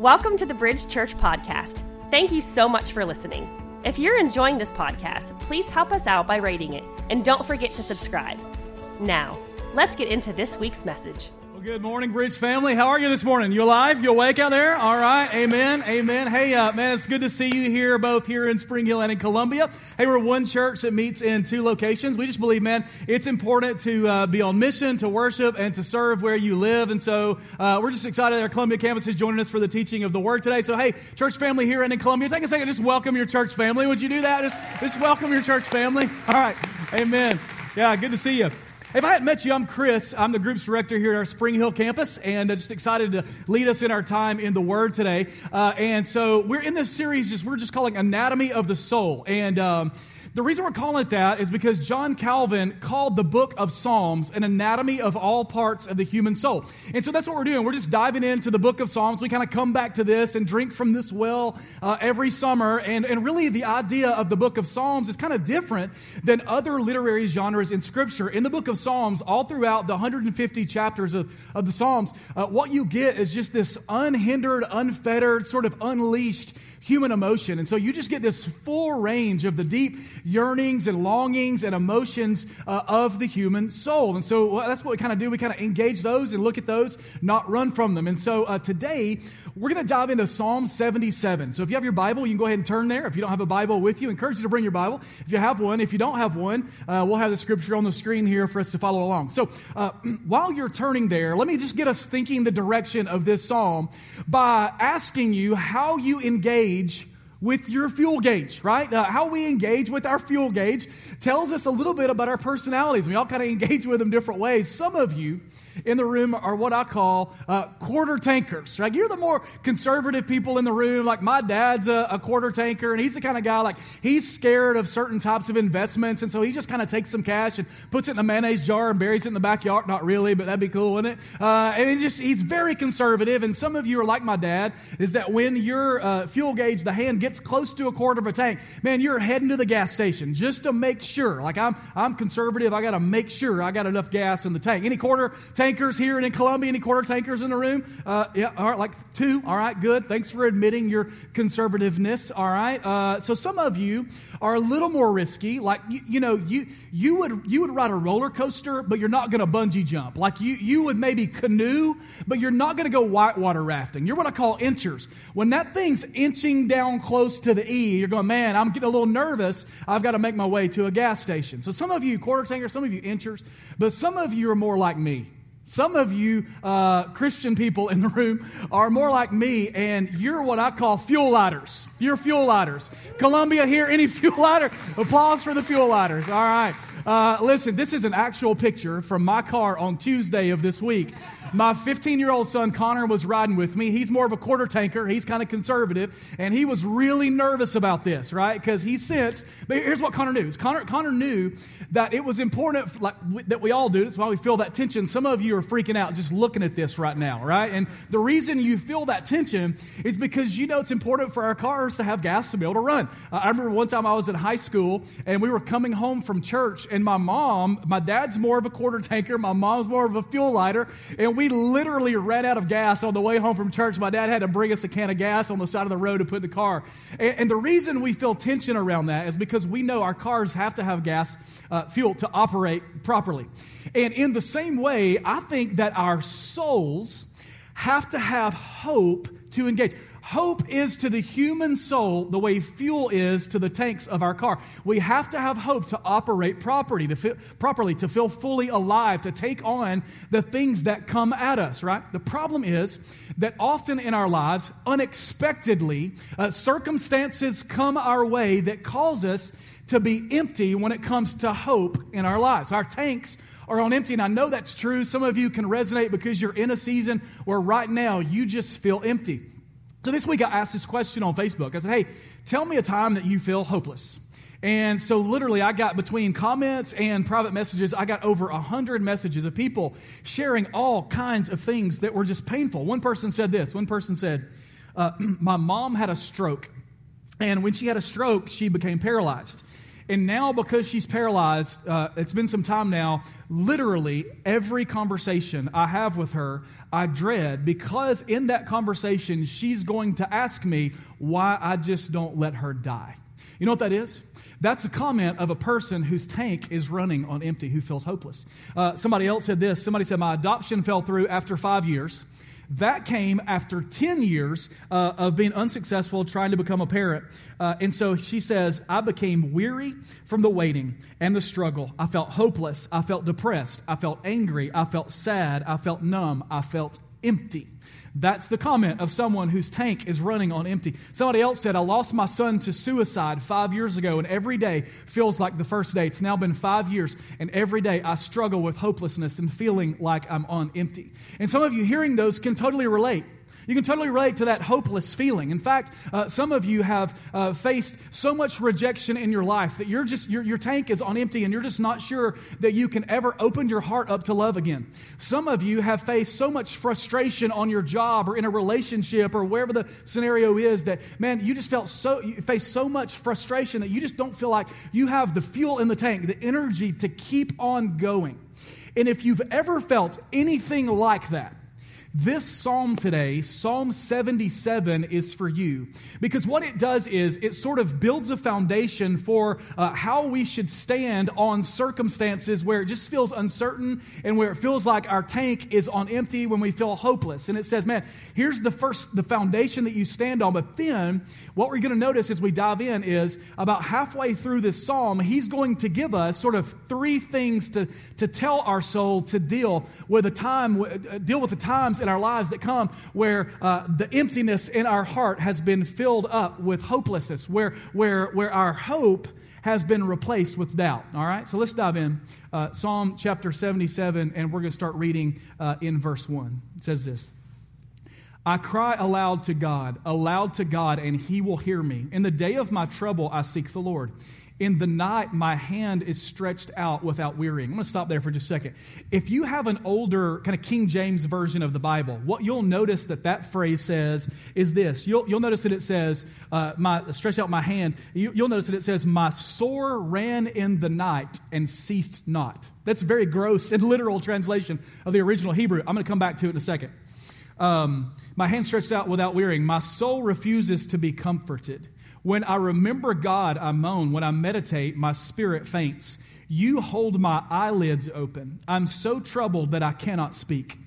Welcome to the Bridge Church Podcast. Thank you so much for listening. If you're enjoying this podcast, please help us out by rating it and don't forget to subscribe. Now, let's get into this week's message. Good morning, Bridge family. How are you this morning? You alive? You awake out there? All right. Amen. Amen. Hey, uh, man, it's good to see you here, both here in Spring Hill and in Columbia. Hey, we're one church that meets in two locations. We just believe, man, it's important to uh, be on mission, to worship, and to serve where you live. And so uh, we're just excited that our Columbia campus is joining us for the teaching of the Word today. So, hey, church family here and in Columbia, take a second, just welcome your church family. Would you do that? Just, just welcome your church family. All right. Amen. Yeah, good to see you. If I hadn't met you, I'm Chris. I'm the group's director here at our Spring Hill campus, and I'm just excited to lead us in our time in the Word today. Uh, and so we're in this series, just we're just calling Anatomy of the Soul, and. Um, the reason we're calling it that is because John Calvin called the book of Psalms an anatomy of all parts of the human soul. And so that's what we're doing. We're just diving into the book of Psalms. We kind of come back to this and drink from this well uh, every summer. And, and really, the idea of the book of Psalms is kind of different than other literary genres in Scripture. In the book of Psalms, all throughout the 150 chapters of, of the Psalms, uh, what you get is just this unhindered, unfettered, sort of unleashed human emotion. And so you just get this full range of the deep yearnings and longings and emotions uh, of the human soul. And so well, that's what we kind of do. We kind of engage those and look at those, not run from them. And so uh, today, we're going to dive into Psalm 77. So if you have your Bible, you can go ahead and turn there. If you don't have a Bible with you, I encourage you to bring your Bible. If you have one, if you don't have one, uh, we'll have the scripture on the screen here for us to follow along. So uh, while you're turning there, let me just get us thinking the direction of this psalm by asking you how you engage with your fuel gauge, right? Uh, how we engage with our fuel gauge tells us a little bit about our personalities. We all kind of engage with them different ways. Some of you in the room are what I call uh, quarter tankers. Right? You're the more conservative people in the room. Like my dad's a, a, quarter tanker, and he's the kind of guy like he's scared of certain types of investments, and so he just kind of takes some cash and puts it in a mayonnaise jar and buries it in the backyard. Not really, but that'd be cool, wouldn't it? Uh, and just he's very conservative. And some of you are like my dad, is that when your uh, fuel gauge, the hand gets close to a quarter of a tank, man, you're heading to the gas station just to make sure. Like I'm I'm conservative. I got to make sure I got enough gas in the tank. Any quarter tank tankers here and in Columbia? Any quarter tankers in the room? Uh, yeah, all right, like two. All right, good. Thanks for admitting your conservativeness. All right. Uh, so some of you are a little more risky. Like you, you, know, you you would you would ride a roller coaster, but you're not going to bungee jump. Like you you would maybe canoe, but you're not going to go whitewater rafting. You're what I call inchers. When that thing's inching down close to the E, you're going, man, I'm getting a little nervous. I've got to make my way to a gas station. So some of you quarter tankers, some of you inchers, but some of you are more like me. Some of you uh, Christian people in the room are more like me, and you're what I call fuel lighters. You're fuel lighters. Columbia here, any fuel lighter? Applause for the fuel lighters. All right. Uh, listen, this is an actual picture from my car on Tuesday of this week. My 15 year old son Connor was riding with me. He's more of a quarter tanker, he's kind of conservative, and he was really nervous about this, right? Because he sensed, but here's what Connor knew. Connor, Connor knew that it was important, like that we all do. That's why we feel that tension. Some of you are freaking out just looking at this right now, right? And the reason you feel that tension is because you know it's important for our cars to have gas to be able to run. I remember one time I was in high school and we were coming home from church, and my mom, my dad's more of a quarter tanker, my mom's more of a fuel lighter, and we we literally ran out of gas on the way home from church. My dad had to bring us a can of gas on the side of the road to put in the car. And, and the reason we feel tension around that is because we know our cars have to have gas uh, fuel to operate properly. And in the same way, I think that our souls have to have hope to engage. Hope is to the human soul the way fuel is to the tanks of our car. We have to have hope to operate properly, to feel, properly, to feel fully alive, to take on the things that come at us, right? The problem is that often in our lives, unexpectedly, uh, circumstances come our way that cause us to be empty when it comes to hope in our lives. Our tanks are on empty. And I know that's true. Some of you can resonate because you're in a season where right now you just feel empty. So this week I asked this question on Facebook. I said, hey, tell me a time that you feel hopeless. And so, literally, I got between comments and private messages, I got over 100 messages of people sharing all kinds of things that were just painful. One person said this one person said, uh, My mom had a stroke. And when she had a stroke, she became paralyzed. And now, because she's paralyzed, uh, it's been some time now, literally every conversation I have with her, I dread because in that conversation, she's going to ask me why I just don't let her die. You know what that is? That's a comment of a person whose tank is running on empty, who feels hopeless. Uh, somebody else said this. Somebody said, My adoption fell through after five years. That came after 10 years uh, of being unsuccessful trying to become a parent. Uh, and so she says, I became weary from the waiting and the struggle. I felt hopeless. I felt depressed. I felt angry. I felt sad. I felt numb. I felt empty. That's the comment of someone whose tank is running on empty. Somebody else said, I lost my son to suicide five years ago, and every day feels like the first day. It's now been five years, and every day I struggle with hopelessness and feeling like I'm on empty. And some of you hearing those can totally relate. You can totally relate to that hopeless feeling. In fact, uh, some of you have uh, faced so much rejection in your life that you're just, your, your tank is on empty and you're just not sure that you can ever open your heart up to love again. Some of you have faced so much frustration on your job or in a relationship or wherever the scenario is that, man, you just felt so, you face so much frustration that you just don't feel like you have the fuel in the tank, the energy to keep on going. And if you've ever felt anything like that, this psalm today, Psalm 77, is for you because what it does is it sort of builds a foundation for uh, how we should stand on circumstances where it just feels uncertain and where it feels like our tank is on empty when we feel hopeless. And it says, man, here's the first, the foundation that you stand on. But then what we're going to notice as we dive in is about halfway through this psalm, he's going to give us sort of three things to, to tell our soul to deal with a time, uh, deal with the times in our lives that come where uh, the emptiness in our heart has been filled up with hopelessness, where, where, where our hope has been replaced with doubt. All right, so let's dive in. Uh, Psalm chapter 77, and we're going to start reading uh, in verse 1. It says this I cry aloud to God, aloud to God, and he will hear me. In the day of my trouble, I seek the Lord. In the night, my hand is stretched out without wearying. I'm going to stop there for just a second. If you have an older, kind of King James version of the Bible, what you'll notice that that phrase says is this. You'll, you'll notice that it says, uh, my, stretch out my hand. You, you'll notice that it says, My sore ran in the night and ceased not. That's a very gross and literal translation of the original Hebrew. I'm going to come back to it in a second. Um, my hand stretched out without wearying. My soul refuses to be comforted. When I remember God, I moan. When I meditate, my spirit faints. You hold my eyelids open. I'm so troubled that I cannot speak.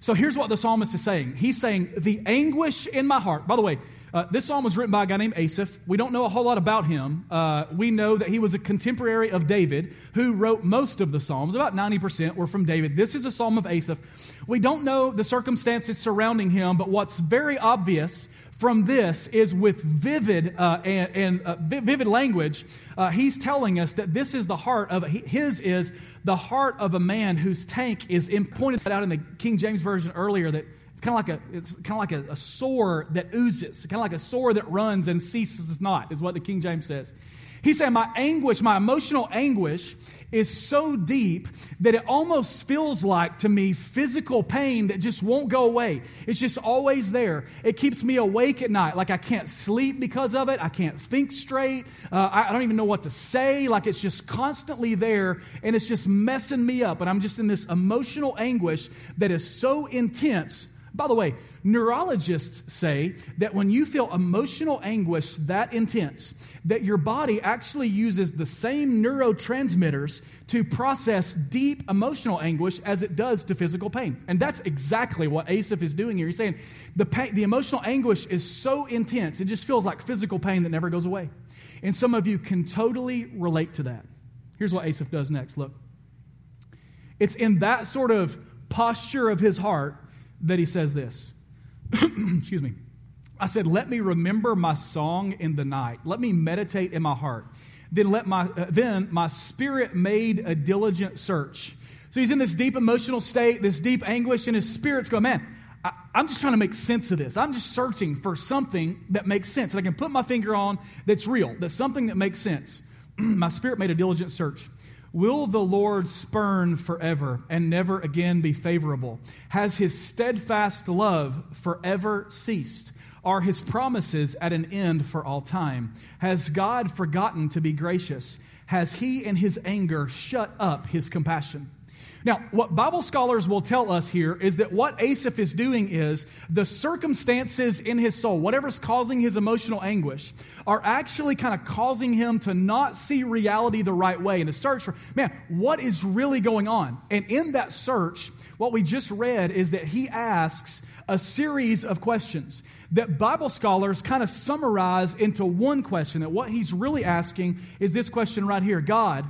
So here's what the psalmist is saying. He's saying, The anguish in my heart. By the way, uh, this psalm was written by a guy named Asaph. We don't know a whole lot about him. Uh, we know that he was a contemporary of David who wrote most of the psalms. About 90% were from David. This is a psalm of Asaph. We don't know the circumstances surrounding him, but what's very obvious from this is with vivid uh, and, and uh, vivid language. Uh, he's telling us that this is the heart of his is the heart of a man whose tank is in, pointed out in the King James version earlier that it's kind of like a it's kind of like a, a sore that oozes, kind of like a sore that runs and ceases not, is what the King James says. He said, My anguish, my emotional anguish is so deep that it almost feels like to me physical pain that just won't go away. It's just always there. It keeps me awake at night. Like I can't sleep because of it. I can't think straight. Uh, I, I don't even know what to say. Like it's just constantly there and it's just messing me up. And I'm just in this emotional anguish that is so intense. By the way, neurologists say that when you feel emotional anguish that intense, that your body actually uses the same neurotransmitters to process deep emotional anguish as it does to physical pain. And that's exactly what Asaph is doing here. He's saying the, pain, the emotional anguish is so intense, it just feels like physical pain that never goes away. And some of you can totally relate to that. Here's what Asaph does next. Look. It's in that sort of posture of his heart that he says this. Excuse me. I said, Let me remember my song in the night. Let me meditate in my heart. Then, let my, uh, then my spirit made a diligent search. So he's in this deep emotional state, this deep anguish, and his spirit's going, Man, I, am just trying to make sense of this. I'm just searching for something that makes sense, that I can put my finger on that's real, that's something that makes sense. my spirit made a diligent search. Will the Lord spurn forever and never again be favorable? Has his steadfast love forever ceased? Are his promises at an end for all time? Has God forgotten to be gracious? has he in his anger shut up his compassion. Now, what Bible scholars will tell us here is that what Asaph is doing is the circumstances in his soul, whatever's causing his emotional anguish, are actually kind of causing him to not see reality the right way and to search for, man, what is really going on? And in that search, what we just read is that he asks a series of questions that Bible scholars kind of summarize into one question. That what he's really asking is this question right here God,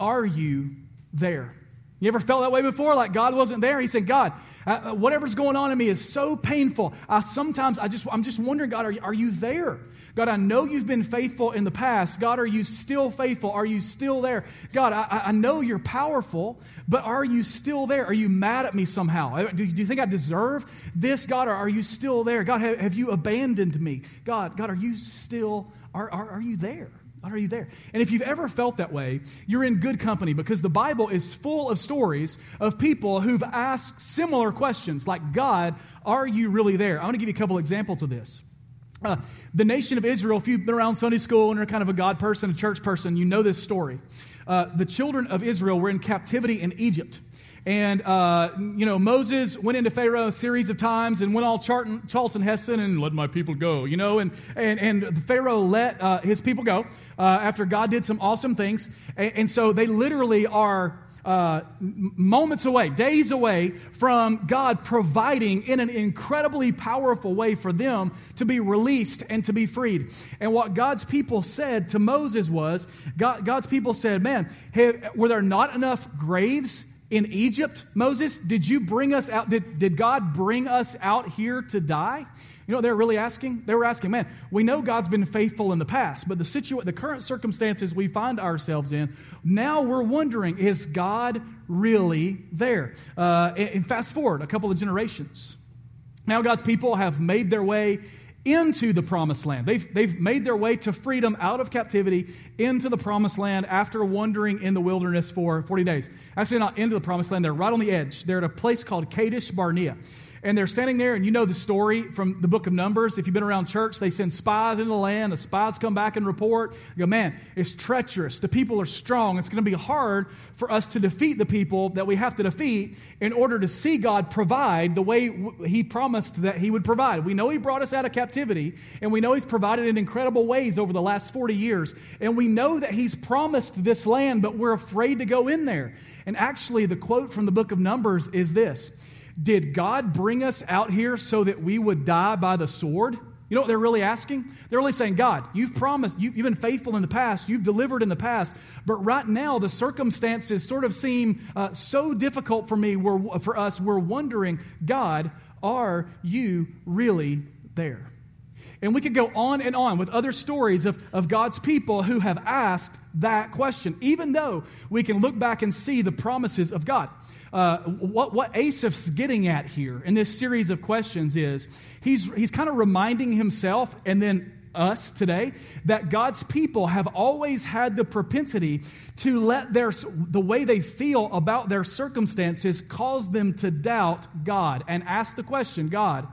are you there? You ever felt that way before? Like God wasn't there? He said, God, uh, uh, whatever's going on in me is so painful. I, sometimes I just, I'm just wondering, God, are you, are you there? God, I know you've been faithful in the past. God, are you still faithful? Are you still there? God, I, I know you're powerful, but are you still there? Are you mad at me somehow? Uh, do, do you think I deserve this, God, or are you still there? God, have, have you abandoned me? God, God, are you still, are, are, are you there? Are you there? And if you've ever felt that way, you're in good company because the Bible is full of stories of people who've asked similar questions like, God, are you really there? I want to give you a couple examples of this. Uh, the nation of Israel, if you've been around Sunday school and are kind of a God person, a church person, you know this story. Uh, the children of Israel were in captivity in Egypt. And, uh, you know, Moses went into Pharaoh a series of times and went all Charlton, Charlton Heston and let my people go, you know. And, and, and Pharaoh let uh, his people go uh, after God did some awesome things. And, and so they literally are uh, moments away, days away from God providing in an incredibly powerful way for them to be released and to be freed. And what God's people said to Moses was God, God's people said, Man, were there not enough graves in Egypt, Moses, did you bring us out? Did, did God bring us out here to die? You know what they're really asking? They were asking, man, we know God's been faithful in the past, but the, situ- the current circumstances we find ourselves in, now we're wondering, is God really there? Uh, and fast forward a couple of generations. Now God's people have made their way into the promised land. They've, they've made their way to freedom out of captivity into the promised land after wandering in the wilderness for 40 days. Actually, not into the promised land, they're right on the edge. They're at a place called Kadesh Barnea. And they're standing there, and you know the story from the book of Numbers. If you've been around church, they send spies into the land. The spies come back and report. You go, man, it's treacherous. The people are strong. It's going to be hard for us to defeat the people that we have to defeat in order to see God provide the way He promised that He would provide. We know He brought us out of captivity, and we know He's provided in incredible ways over the last 40 years. And we know that He's promised this land, but we're afraid to go in there. And actually, the quote from the book of Numbers is this did God bring us out here so that we would die by the sword? You know what they're really asking? They're really saying, God, you've promised, you've, you've, been faithful in the past, you've delivered in the past, but right now the circumstances sort of seem uh, so difficult for me, we're, for us. We're wondering, God, are you really there? And we could go on and on with other stories of, of God's people who have asked that question, even though we can look back and see the promises of God. Uh, what, what Asaph's getting at here in this series of questions is he's, he's kind of reminding himself and then us today that God's people have always had the propensity to let their the way they feel about their circumstances cause them to doubt God and ask the question, God,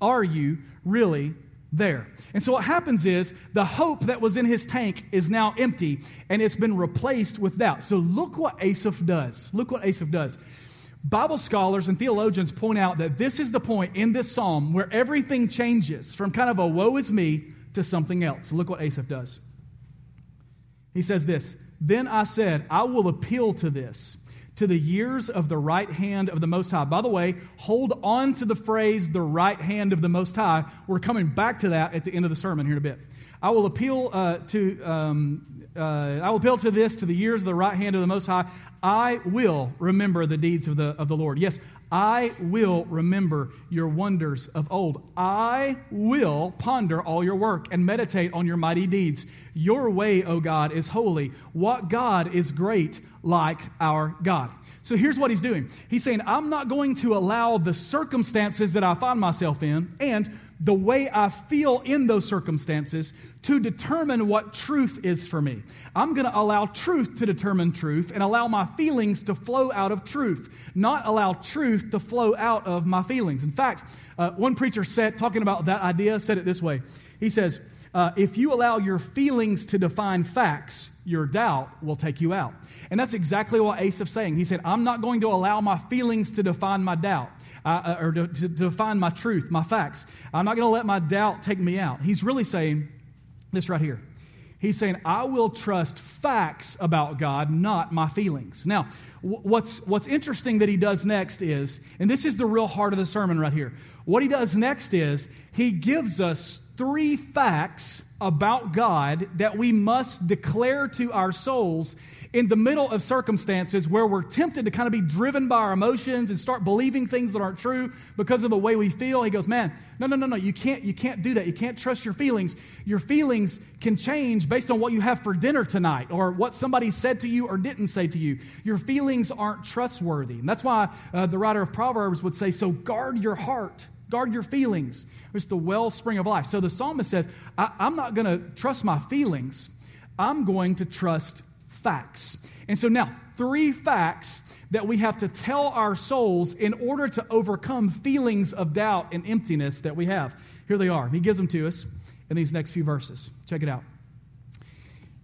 are you really there? And so what happens is the hope that was in his tank is now empty and it's been replaced with doubt. So look what Asaph does. Look what Asaph does. Bible scholars and theologians point out that this is the point in this psalm where everything changes from kind of a woe is me to something else. Look what Asaph does. He says this Then I said, I will appeal to this, to the years of the right hand of the Most High. By the way, hold on to the phrase, the right hand of the Most High. We're coming back to that at the end of the sermon here in a bit. I will appeal uh, to um, uh, I will appeal to this to the years of the right hand of the Most High. I will remember the deeds of the of the Lord. Yes, I will remember your wonders of old. I will ponder all your work and meditate on your mighty deeds. Your way, O God, is holy. What God is great like our God? So here's what he's doing. He's saying, I'm not going to allow the circumstances that I find myself in and the way I feel in those circumstances to determine what truth is for me. I'm going to allow truth to determine truth and allow my feelings to flow out of truth, not allow truth to flow out of my feelings. In fact, uh, one preacher said, talking about that idea, said it this way. He says, uh, if you allow your feelings to define facts, your doubt will take you out. And that's exactly what Asaph's saying. He said, I'm not going to allow my feelings to define my doubt. Uh, or to, to, define my truth, my facts. I'm not going to let my doubt take me out. He's really saying this right here. He's saying, I will trust facts about God, not my feelings. Now, what's, what's interesting that he does next is, and this is the real heart of the sermon right here. What he does next is, he gives us three facts about God that we must declare to our souls in the middle of circumstances where we're tempted to kind of be driven by our emotions and start believing things that aren't true because of the way we feel. He goes, Man, no, no, no, no, you can't, you can't do that. You can't trust your feelings. Your feelings can change based on what you have for dinner tonight or what somebody said to you or didn't say to you. Your feelings aren't trustworthy. And that's why uh, the writer of Proverbs would say, So guard your heart, guard your feelings. It's the wellspring of life. So the psalmist says, I, I'm not going to trust my feelings. I'm going to trust facts. And so now, three facts that we have to tell our souls in order to overcome feelings of doubt and emptiness that we have. Here they are. He gives them to us in these next few verses. Check it out.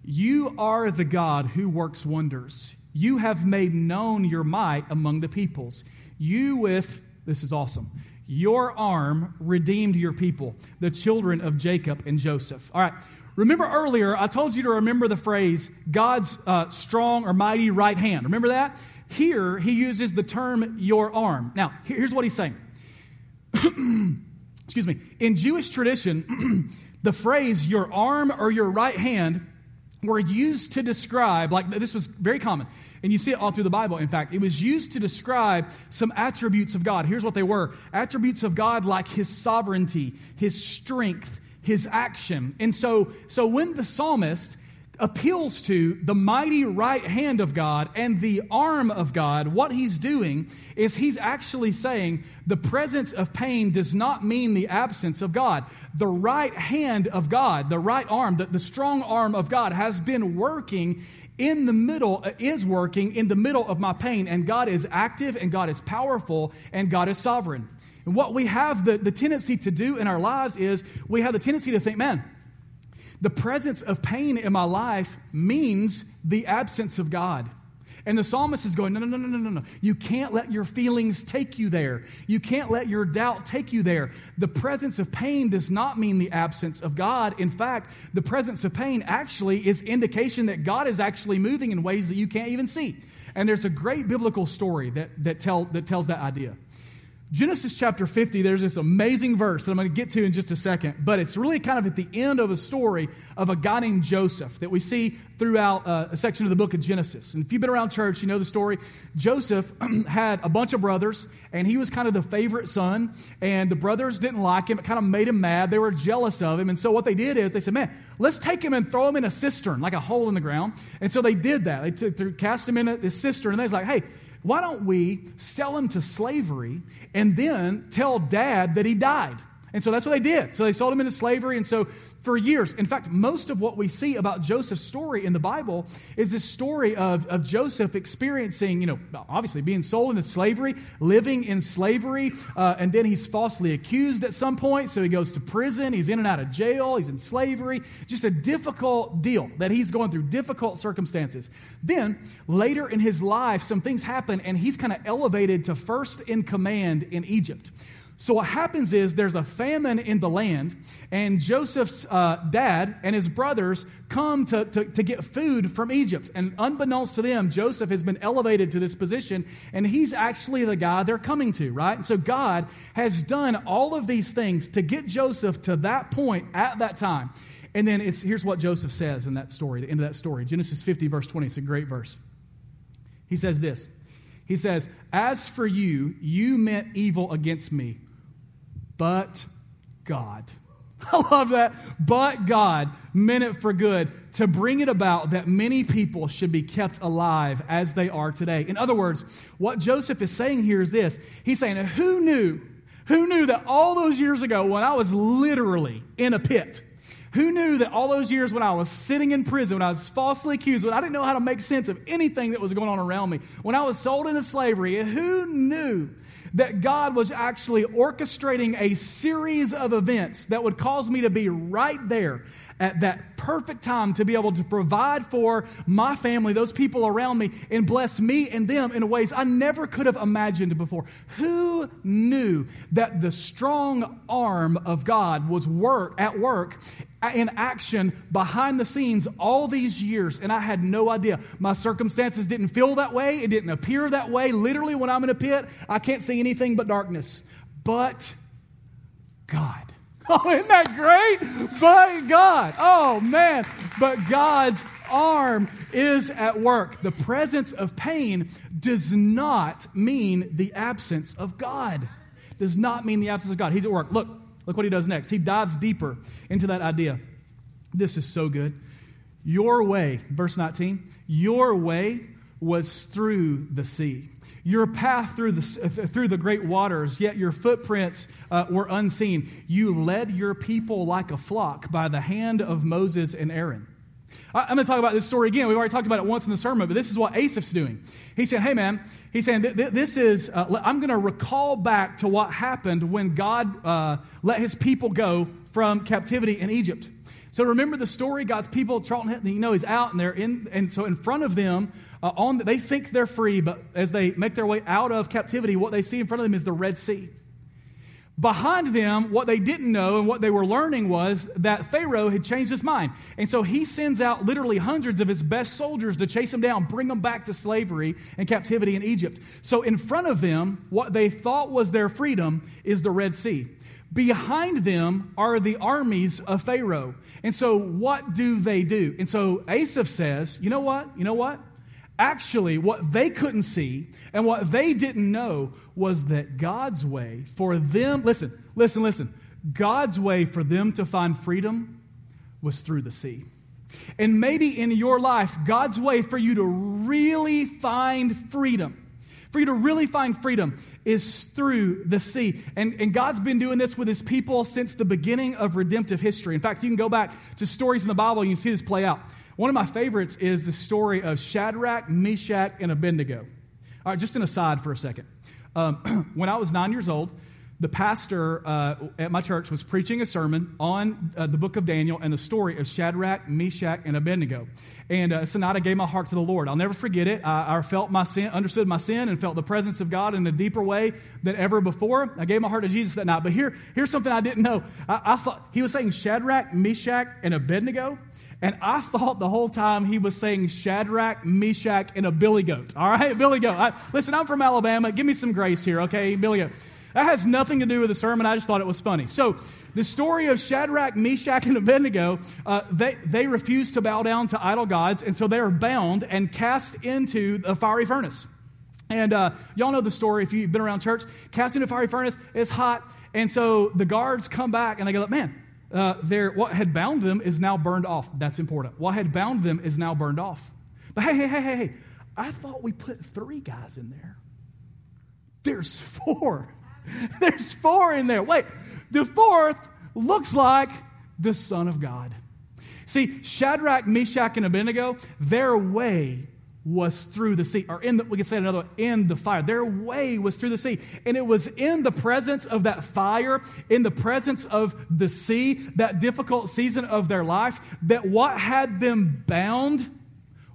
You are the God who works wonders. You have made known your might among the peoples. You, with, this is awesome, your arm redeemed your people, the children of Jacob and Joseph. All right. Remember earlier, I told you to remember the phrase God's uh, strong or mighty right hand. Remember that? Here, he uses the term your arm. Now, here's what he's saying. Excuse me. In Jewish tradition, the phrase your arm or your right hand were used to describe, like this was very common. And you see it all through the Bible, in fact. It was used to describe some attributes of God. Here's what they were attributes of God like his sovereignty, his strength, his action. And so, so when the psalmist appeals to the mighty right hand of God and the arm of God, what he's doing is he's actually saying the presence of pain does not mean the absence of God. The right hand of God, the right arm, the, the strong arm of God has been working in the middle, uh, is working in the middle of my pain, and God is active and God is powerful and God is sovereign. And what we have the, the tendency to do in our lives is we have the tendency to think, man, the presence of pain in my life means the absence of God. And the psalmist is going, no, no, no, no, no, no, no. You can't let your feelings take you there. You can't let your doubt take you there. The presence of pain does not mean the absence of God. In fact, the presence of pain actually is indication that God is actually moving in ways that you can't even see. And there's a great biblical story that, that, tell, that tells that idea. Genesis chapter 50, there's this amazing verse that I'm going to get to in just a second, but it's really kind of at the end of a story of a guy named Joseph that we see throughout uh, a section of the book of Genesis. And if you've been around church, you know the story. Joseph had a bunch of brothers, and he was kind of the favorite son, and the brothers didn't like him. It kind of made him mad. They were jealous of him. And so what they did is they said, man, let's take him and throw him in a cistern, like a hole in the ground. And so they did that. They took, cast him in a, cistern, and they was like, hey, why don't we sell him to slavery and then tell dad that he died? And so that's what they did. So they sold him into slavery. And so for years. In fact, most of what we see about Joseph's story in the Bible is this story of, of Joseph experiencing, you know, obviously being sold into slavery, living in slavery, uh, and then he's falsely accused at some point. So he goes to prison. He's in and out of jail. He's in slavery. Just a difficult deal that he's going through, difficult circumstances. Then later in his life, some things happen, and he's kind of elevated to first in command in Egypt. So, what happens is there's a famine in the land, and Joseph's uh, dad and his brothers come to, to, to, get food from Egypt. And unbeknownst to them, Joseph has been elevated to this position, and he's actually the guy they're coming to, right? And so, God has done all of these things to get Joseph to that point at that time. And then it's, here's what Joseph says in that story, the end of that story Genesis 50, verse 20. It's a great verse. He says this He says, As for you, you meant evil against me but God. I love that. But God meant it for good to bring it about that many people should be kept alive as they are today. In other words, what Joseph is saying here is this He's saying, Who knew? Who knew that all those years ago when I was literally in a pit? Who knew that all those years when I was sitting in prison, when I was falsely accused, when I didn't know how to make sense of anything that was going on around me, when I was sold into slavery, who knew that God was actually orchestrating a series of events that would cause me to be right there at that perfect time to be able to provide for my family, those people around me, and bless me and them in ways I never could have imagined before. Who knew that the strong arm of God was work at work in action behind the scenes all these years, and I had no idea. My circumstances didn't feel that way, it didn't appear that way. Literally, when I'm in a pit, I can't see anything but darkness. But God. Oh, isn't that great? But God. Oh, man. But God's arm is at work. The presence of pain does not mean the absence of God. Does not mean the absence of God. He's at work. Look, look what he does next. He dives deeper into that idea. This is so good. Your way, verse 19, your way was through the sea your path through the, through the great waters, yet your footprints uh, were unseen. You led your people like a flock by the hand of Moses and Aaron. I, am going to talk about this story again. We've already talked about it once in the sermon, but this is what Asaph's doing. He said, Hey, man, he's saying, This is, uh, I'm going to recall back to what happened when God uh, let his people go from captivity in Egypt. So remember the story. God's people, Charlton, you know, he's out and they're in, and so in front of them uh, on the, they think they're free, but as they make their way out of captivity, what they see in front of them is the Red Sea. Behind them, what they didn't know and what they were learning was that Pharaoh had changed his mind. And so he sends out literally hundreds of his best soldiers to chase them down, bring them back to slavery and captivity in Egypt. So in front of them, what they thought was their freedom is the Red Sea. Behind them are the armies of Pharaoh. And so what do they do? And so Asaph says, you know what? You know what? Actually, what they couldn't see and what they didn't know was that God's way for them, listen, listen, listen, God's way for them to find freedom was through the sea. And maybe in your life, God's way for you to really find freedom, for you to really find freedom, is through the sea. And, and God's been doing this with his people since the beginning of redemptive history. In fact, you can go back to stories in the Bible and you see this play out. One of my favorites is the story of Shadrach, Meshach, and Abednego. All right, just an aside for a second. Um, when I was nine years old, the pastor uh, at my church was preaching a sermon on uh, the book of Daniel and the story of Shadrach, Meshach, and Abednego. And uh, so I gave my heart to the Lord. I'll never forget it. I, I, felt my sin, understood my sin, and felt the presence of God in a deeper way than ever before. I gave my heart to Jesus that night. But here, here's something I didn't know. I, I thought he was saying Shadrach, Meshach, and Abednego. And I thought the whole time he was saying Shadrach, Meshach, and a billy goat. All right, billy goat. I, listen, I'm from Alabama. Give me some grace here, okay? Billy goat. That has nothing to do with the sermon. I just thought it was funny. So, the story of Shadrach, Meshach, and Abednego, uh, they, they refuse to bow down to idol gods, and so they are bound and cast into a fiery furnace. And uh, y'all know the story if you've been around church. Cast into a fiery furnace, it's hot. And so the guards come back and they go, man, uh, what had bound them is now burned off. That's important. What had bound them is now burned off. But hey, hey, hey, hey, hey, I thought we put three guys in there. There's four. There's four in there. Wait, the fourth looks like the Son of God. See, Shadrach, Meshach, and Abednego, their way was through the sea, or in the, we can say another way, in the fire. Their way was through the sea. And it was in the presence of that fire, in the presence of the sea, that difficult season of their life, that what had them bound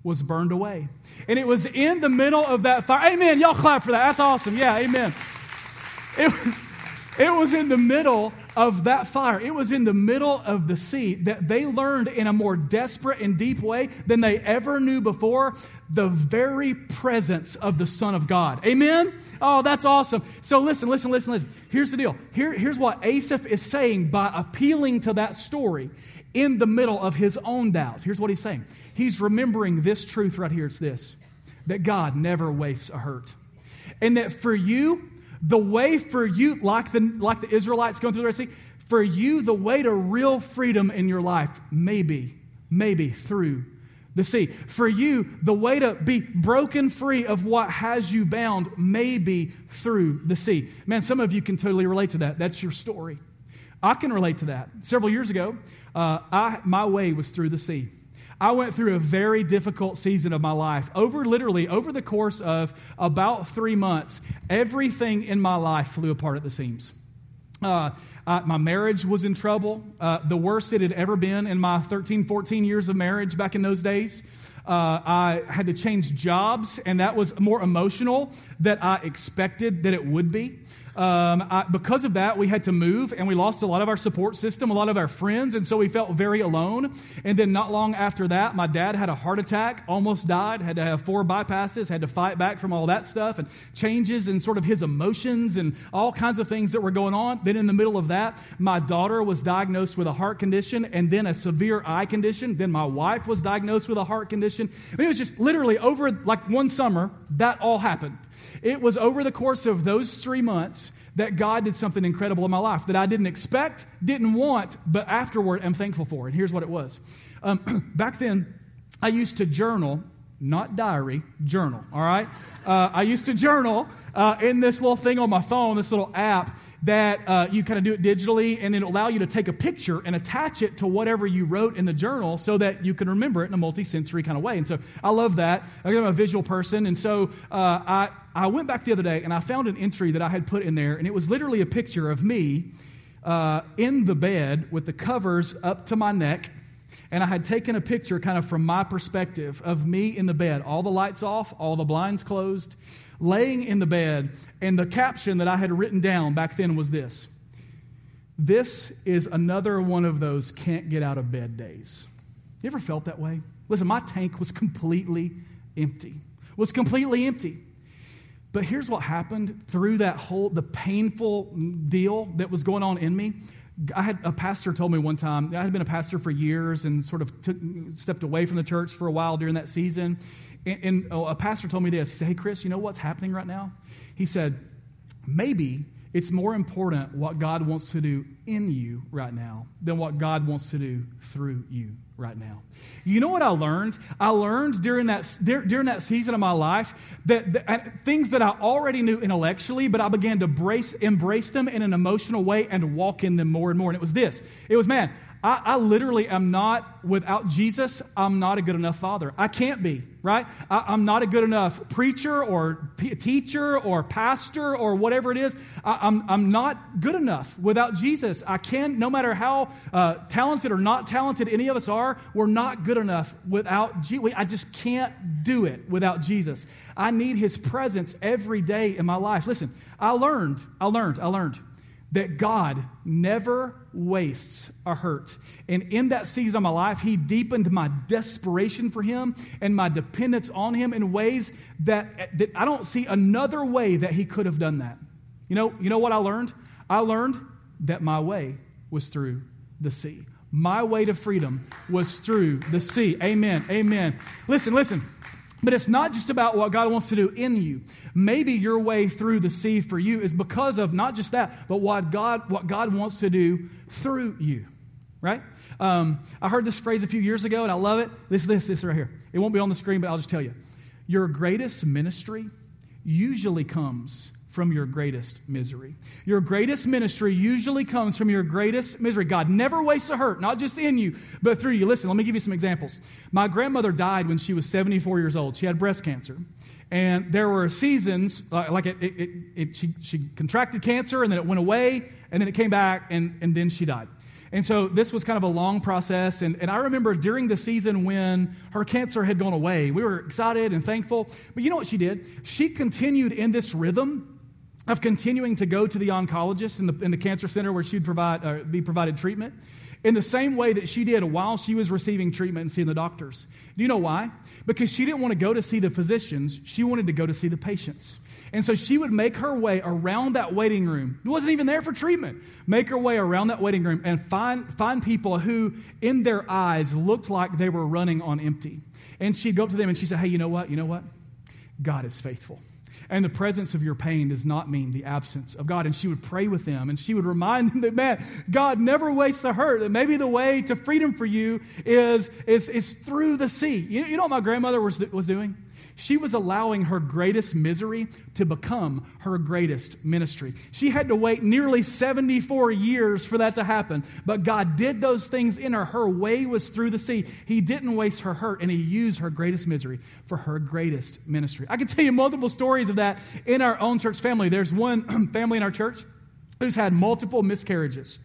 was burned away. And it was in the middle of that fire. Amen. Y'all clap for that. That's awesome. Yeah, amen. It, it was in the middle of that fire. It was in the middle of the sea that they learned in a more desperate and deep way than they ever knew before the very presence of the Son of God. Amen? Oh, that's awesome. So listen, listen, listen, listen. Here's the deal. Here, here's what Asaph is saying by appealing to that story in the middle of his own doubts. Here's what he's saying. He's remembering this truth right here. It's this that God never wastes a hurt. And that for you, the way for you, like the, like the Israelites going through the Red Sea, for you, the way to real freedom in your life maybe, maybe through the sea. For you, the way to be broken free of what has you bound may be through the sea. Man, some of you can totally relate to that. That's your story. I can relate to that. Several years ago, uh, I, my way was through the sea. I went through a very difficult season of my life. Over literally, over the course of about three months, everything in my life flew apart at the seams. Uh, uh, my marriage was in trouble, uh, the worst it had ever been in my 13, 14 years of marriage back in those days. Uh, I had to change jobs, and that was more emotional than I expected that it would be. Um, I, because of that, we had to move and we lost a lot of our support system, a lot of our friends, and so we felt very alone. And then, not long after that, my dad had a heart attack, almost died, had to have four bypasses, had to fight back from all that stuff and changes in sort of his emotions and all kinds of things that were going on. Then, in the middle of that, my daughter was diagnosed with a heart condition and then a severe eye condition. Then, my wife was diagnosed with a heart condition. I mean, it was just literally over like one summer, that all happened. It was over the course of those three months that God did something incredible in my life that I didn't expect, didn't want, but afterward I'm thankful for. And here's what it was. Um, back then, I used to journal, not diary, journal, all right? Uh, I used to journal uh, in this little thing on my phone, this little app that uh, you kind of do it digitally and then allow you to take a picture and attach it to whatever you wrote in the journal so that you can remember it in a multi-sensory kind of way. And so I love that. I'm a visual person. And so uh, I, I went back the other day and I found an entry that I had put in there, and it was literally a picture of me uh, in the bed with the covers up to my neck. And I had taken a picture kind of from my perspective of me in the bed, all the lights off, all the blinds closed, laying in the bed, and the caption that I had written down back then was this This is another one of those can't get out of bed days. You ever felt that way? Listen, my tank was completely empty. Was completely empty. But here's what happened through that whole the painful deal that was going on in me. I had a pastor told me one time. I had been a pastor for years and sort of took, stepped away from the church for a while during that season. And, and oh, a pastor told me this. He said, Hey, Chris, you know what's happening right now? He said, Maybe it's more important what God wants to do in you right now than what God wants to do through you right now. You know what I learned? I learned during that, during that season of my life that, that uh, things that I already knew intellectually, but I began to brace, embrace them in an emotional way and walk in them more and more. And it was this it was, man, I, I, literally am not, without Jesus, I'm not a good enough father. I can't be, right? I, am not a good enough preacher or p- teacher or pastor or whatever it is. I, am I'm, I'm not good enough without Jesus. I can, no matter how uh, talented or not talented any of us are, we're not good enough without Jesus. I just can't do it without Jesus. I need his presence every day in my life. Listen, I learned, I learned, I learned that God never wastes a hurt. And in that season of my life, He deepened my desperation for Him and my dependence on Him in ways that, that I don't see another way that He could have done that. You know, you know what I learned? I learned that my way was through the sea. My way to freedom was through the sea. Amen. Amen. Listen, listen. But it's not just about what God wants to do in you. Maybe your way through the sea for you is because of not just that, but what God, what God wants to do through you, right? Um, I heard this phrase a few years ago and I love it. This, this, this right here. It won't be on the screen, but I'll just tell you. Your greatest ministry usually comes from your greatest misery. Your greatest ministry usually comes from your greatest misery. God never wastes a hurt, not just in you, but through you. Listen, let me give you some examples. My grandmother died when she was 74 years old. She had breast cancer. And there were seasons, uh, like it, it, it, she, she contracted cancer and then it went away and then it came back and, and then she died. And so this was kind of a long process. And, and I remember during the season when her cancer had gone away, we were excited and thankful. But you know what she did? She continued in this rhythm of continuing to go to the oncologist in the, in the cancer center where she'd provide, uh, be provided treatment in the same way that she did while she was receiving treatment and seeing the doctors. Do you know why? Because she didn't want to go to see the physicians, she wanted to go to see the patients. And so she would make her way around that waiting room. It wasn't even there for treatment. Make her way around that waiting room and find, find people who, in their eyes, looked like they were running on empty. And she'd go up to them and she'd say, Hey, you know what? You know what? God is faithful. And the presence of your pain does not mean the absence of God. And she would pray with them and she would remind them that, man, God never wastes a hurt. That maybe the way to freedom for you is, is, is through the sea. You, you know what my grandmother was, was doing? She was allowing her greatest misery to become her greatest ministry. She had to wait nearly 74 years for that to happen, but God did those things in her. Her way was through the sea. He didn't waste her hurt, and He used her greatest misery for her greatest ministry. I can tell you multiple stories of that in our own church family. There's one family in our church who's had multiple miscarriages.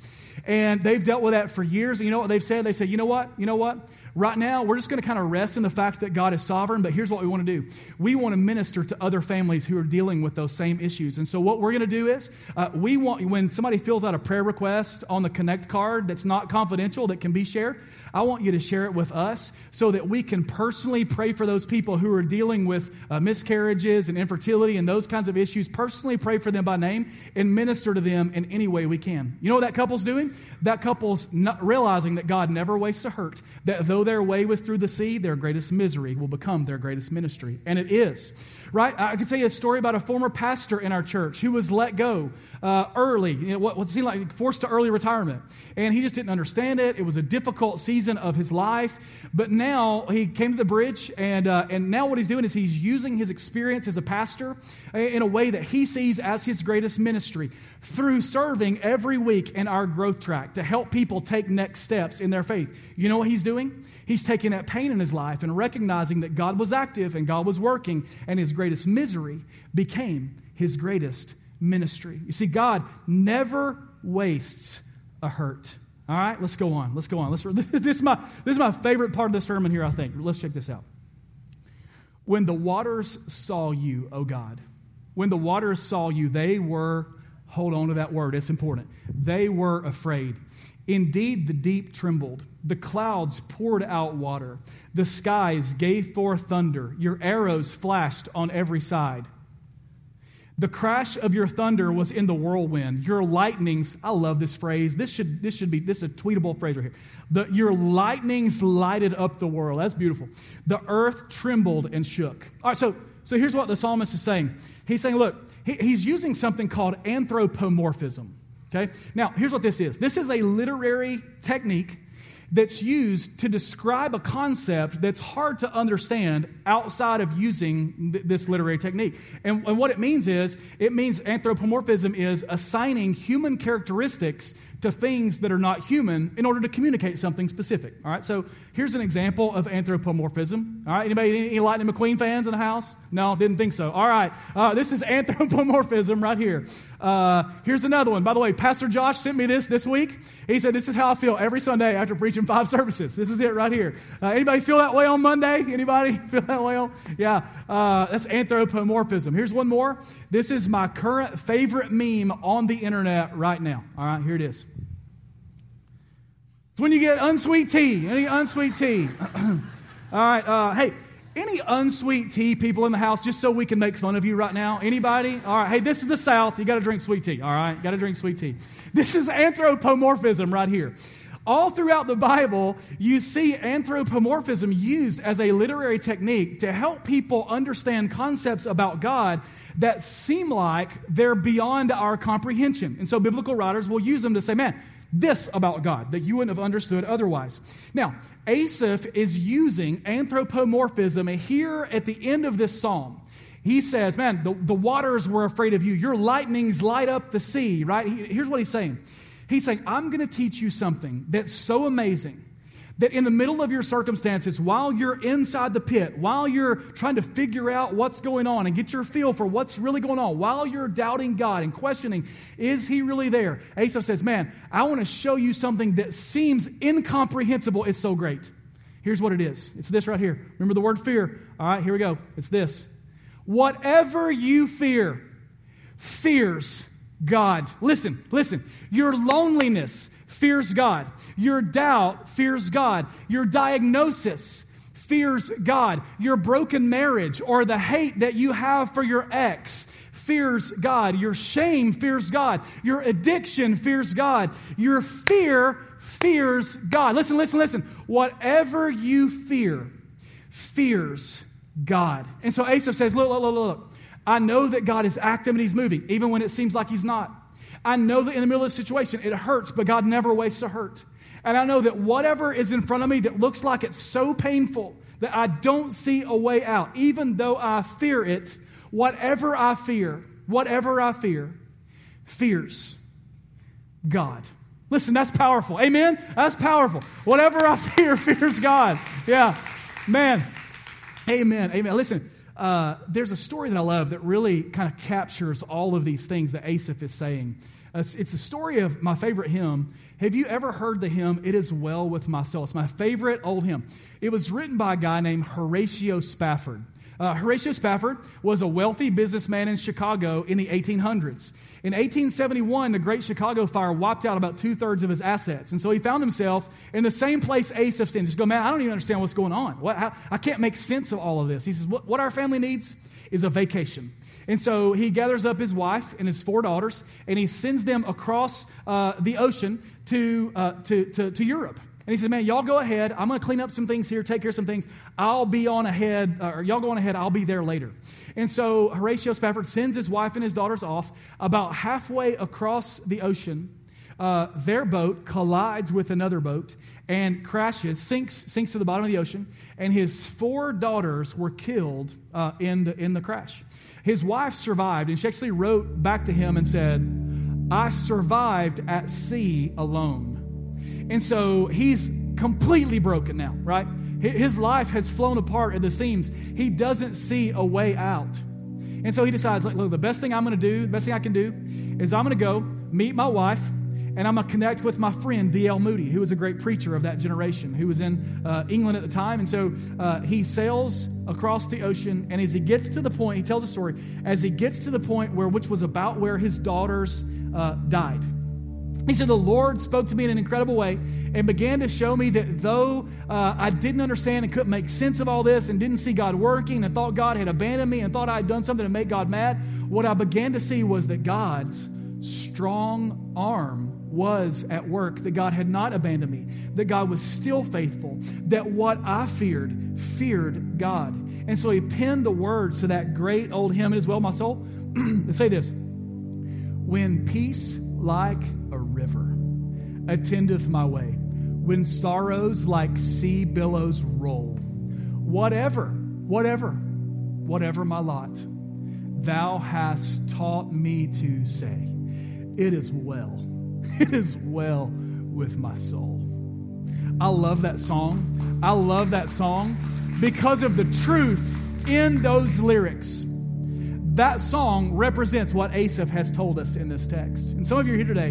And they've dealt with that for years. And you know what they've said? They say, you know what? You know what? Right now, we're just going to kind of rest in the fact that God is sovereign, but here's what we want to do. We want to minister to other families who are dealing with those same issues. And so, what we're going to do is, uh, we want, when somebody fills out a prayer request on the Connect card that's not confidential, that can be shared, I want you to share it with us so that we can personally pray for those people who are dealing with uh, miscarriages and infertility and those kinds of issues. Personally pray for them by name and minister to them in any way we can. You know what that couple's doing? That couple's realizing that God never wastes a hurt, that their way was through the sea, their greatest misery will become their greatest ministry. And it is right? I can tell you a story about a former pastor in our church who was let go uh, early, you know, what, what seemed like forced to early retirement. And he just didn't understand it. It was a difficult season of his life. But now he came to the bridge, and, uh, and now what he's doing is he's using his experience as a pastor in a way that he sees as his greatest ministry through serving every week in our growth track to help people take next steps in their faith. You know what he's doing? He's taking that pain in his life and recognizing that God was active and God was working, and his greatest misery became his greatest ministry. You see, God never wastes a hurt. All right, let's go on. Let's go on. Let's, this, is my, this is my favorite part of the sermon here, I think. Let's check this out. When the waters saw you, O God, when the waters saw you, they were, hold on to that word, it's important. They were afraid. Indeed, the deep trembled. The clouds poured out water. The skies gave forth thunder. Your arrows flashed on every side. The crash of your thunder was in the whirlwind. Your lightnings, I love this phrase. This should, this should be, this is a tweetable phrase right here. The, your lightnings lighted up the world. That's beautiful. The earth trembled and shook. All right, so, so here's what the psalmist is saying. He's saying, look, he, he's using something called anthropomorphism. Okay? Now, here's what this is this is a literary technique that's used to describe a concept that's hard to understand outside of using th- this literary technique. And, and what it means is it means anthropomorphism is assigning human characteristics to things that are not human in order to communicate something specific. All right, so here's an example of anthropomorphism. All right, anybody, any Lightning McQueen fans in the house? No, didn't think so. All right, uh, this is anthropomorphism right here. Uh, here's another one. By the way, Pastor Josh sent me this this week. He said, This is how I feel every Sunday after preaching five services. This is it right here. Uh, anybody feel that way on Monday? Anybody feel that way on? Yeah, uh, that's anthropomorphism. Here's one more. This is my current favorite meme on the internet right now. All right, here it is. It's when you get unsweet tea. Any unsweet tea? All right. Uh, hey, any unsweet tea people in the house, just so we can make fun of you right now? Anybody? All right. Hey, this is the South. You got to drink sweet tea. All right. Got to drink sweet tea. This is anthropomorphism right here. All throughout the Bible, you see anthropomorphism used as a literary technique to help people understand concepts about God that seem like they're beyond our comprehension. And so biblical writers will use them to say, man, this about God that you wouldn't have understood otherwise. Now, Asaph is using anthropomorphism here at the end of this psalm. He says, Man, the, the waters were afraid of you. Your lightnings light up the sea, right? He, here's what he's saying He's saying, I'm going to teach you something that's so amazing that in the middle of your circumstances, while you're inside the pit, while you're trying to figure out what's going on and get your feel for what's really going on, while you're doubting God and questioning, is He really there? Asaph says, Man, I want to show you something that seems incomprehensible. It's so great. Here's what it is it's this right here. Remember the word fear? All right, here we go. It's this. Whatever you fear, fears God. Listen, listen. Your loneliness fears God. Your doubt fears God. Your diagnosis fears God. Your broken marriage or the hate that you have for your ex fears God. Your shame fears God. Your addiction fears God. Your fear fears God. Listen, listen, listen. Whatever you fear fears God. And so Asaph says, Look, look, look, look. I know that God is active and He's moving, even when it seems like He's not. I know that in the middle of the situation, it hurts, but God never wastes a hurt. And I know that whatever is in front of me that looks like it's so painful, that I don't see a way out, even though I fear it, whatever I fear, whatever I fear, fears God. Listen, that's powerful. Amen? That's powerful. Whatever I fear, fears God. Yeah. Man. Amen. Amen. Listen, uh, there's a story that I love that really kind of captures all of these things that Asaph is saying. It's, it's the story of my favorite hymn. Have you ever heard the hymn, It Is Well With My Soul? It's my favorite old hymn. It was written by a guy named Horatio Spafford. Uh, Horatio Spafford was a wealthy businessman in Chicago in the 1800s. In 1871, the Great Chicago Fire wiped out about two thirds of his assets. And so he found himself in the same place Asaph's in. Just go, man, I don't even understand what's going on. What, how, I can't make sense of all of this. He says, what, what our family needs is a vacation. And so he gathers up his wife and his four daughters, and he sends them across uh, the ocean to, uh, to, to, to Europe. And he says, Man, y'all go ahead. I'm going to clean up some things here, take care of some things. I'll be on ahead, or y'all go on ahead. I'll be there later. And so Horatio Spafford sends his wife and his daughters off. About halfway across the ocean, uh, their boat collides with another boat and crashes, sinks, sinks to the bottom of the ocean. And his four daughters were killed uh, in, the, in the crash. His wife survived, and she actually wrote back to him and said, I survived at sea alone. And so he's completely broken now, right? His life has flown apart at the seams. He doesn't see a way out. And so he decides, like, look, the best thing I'm going to do, the best thing I can do is I'm going to go meet my wife and I'm going to connect with my friend D.L. Moody, who was a great preacher of that generation, who was in uh, England at the time. And so uh, he sails across the ocean, and as he gets to the point, he tells a story, as he gets to the point where, which was about where his daughters uh, died. He said, The Lord spoke to me in an incredible way and began to show me that though uh, I didn't understand and couldn't make sense of all this and didn't see God working and thought God had abandoned me and thought I had done something to make God mad, what I began to see was that God's strong arm was at work, that God had not abandoned me, that God was still faithful, that what I feared, feared God. And so he penned the words to that great old hymn as well, my soul. say this When peace like a river attendeth my way, when sorrows like sea billows roll. Whatever, whatever, whatever my lot, thou hast taught me to say, It is well, it is well with my soul. I love that song. I love that song because of the truth in those lyrics. That song represents what Asaph has told us in this text. And some of you are here today,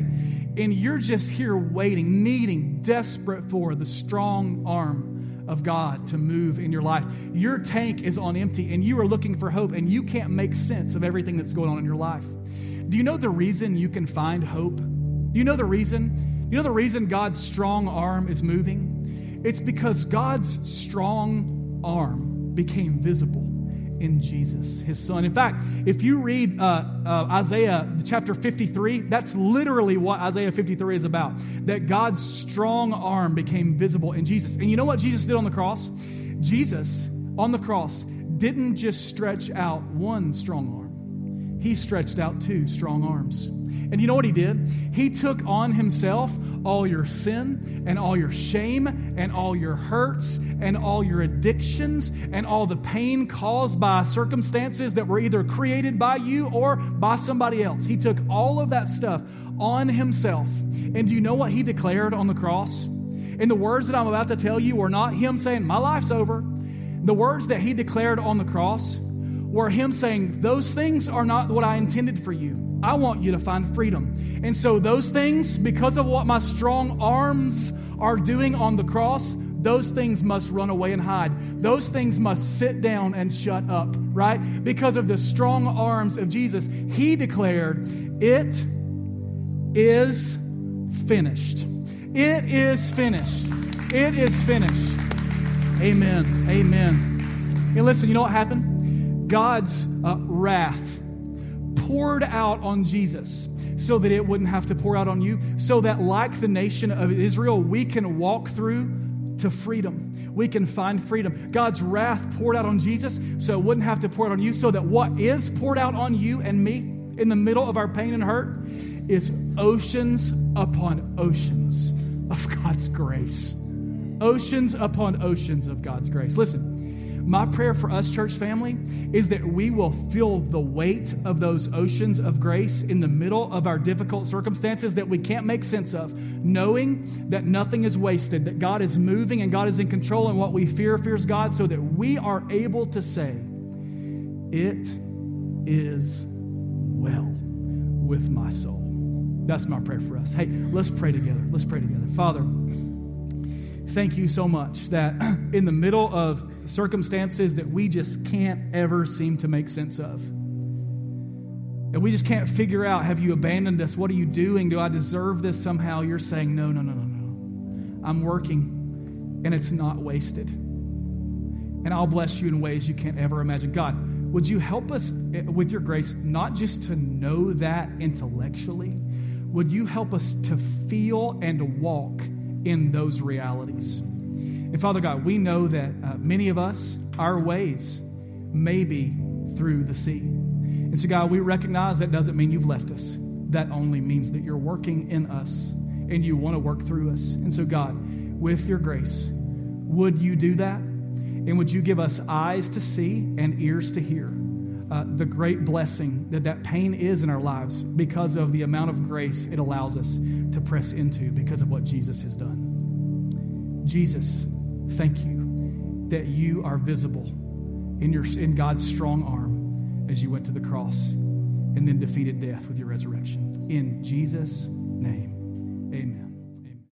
and you're just here waiting, needing, desperate for the strong arm of God to move in your life. Your tank is on empty, and you are looking for hope, and you can't make sense of everything that's going on in your life. Do you know the reason you can find hope? Do you know the reason? You know the reason God's strong arm is moving? It's because God's strong arm became visible in Jesus, his son. In fact, if you read uh, uh, Isaiah chapter 53, that's literally what Isaiah 53 is about. That God's strong arm became visible in Jesus. And you know what Jesus did on the cross? Jesus on the cross didn't just stretch out one strong arm, he stretched out two strong arms. And you know what he did? He took on himself all your sin and all your shame and all your hurts and all your addictions and all the pain caused by circumstances that were either created by you or by somebody else. He took all of that stuff on himself. And do you know what he declared on the cross? And the words that I'm about to tell you were not him saying, My life's over. The words that he declared on the cross were him saying, Those things are not what I intended for you. I want you to find freedom. And so, those things, because of what my strong arms are doing on the cross, those things must run away and hide. Those things must sit down and shut up, right? Because of the strong arms of Jesus, he declared, It is finished. It is finished. It is finished. Amen. Amen. And listen, you know what happened? God's uh, wrath poured out on Jesus so that it wouldn't have to pour out on you, so that, like the nation of Israel, we can walk through to freedom. We can find freedom. God's wrath poured out on Jesus so it wouldn't have to pour out on you, so that what is poured out on you and me in the middle of our pain and hurt is oceans upon oceans of God's grace. Oceans upon oceans of God's grace. Listen, My prayer for us, church family, is that we will feel the weight of those oceans of grace in the middle of our difficult circumstances that we can't make sense of, knowing that nothing is wasted, that God is moving and God is in control, and what we fear fears God, so that we are able to say, It is well with my soul. That's my prayer for us. Hey, let's pray together. Let's pray together. Father, thank you so much that in the middle of circumstances that we just can't ever seem to make sense of, and we just can't figure out have you abandoned us? What are you doing? Do I deserve this somehow? You're saying, no, no, no, no, no. I'm working, and it's not wasted. And I'll bless you in ways you can't ever imagine. God, would you help us eh, with your grace not just to know that intellectually? Would you help us to feel and walk in those realities? And Father God, we know that uh, many of us, our ways may be through the sea. And so, God, we recognize that doesn't mean you've left us. That only means that you're working in us and you want to work through us. And so, God, with your grace, would you do that? And would you give us eyes to see and ears to hear uh, the great blessing that that pain is in our lives because of the amount of grace it allows us to press into because of what Jesus has done? Jesus, thank you that you are visible in, your, in God's strong arm as you went to the cross and then defeated death with your resurrection. In Jesus' name, amen.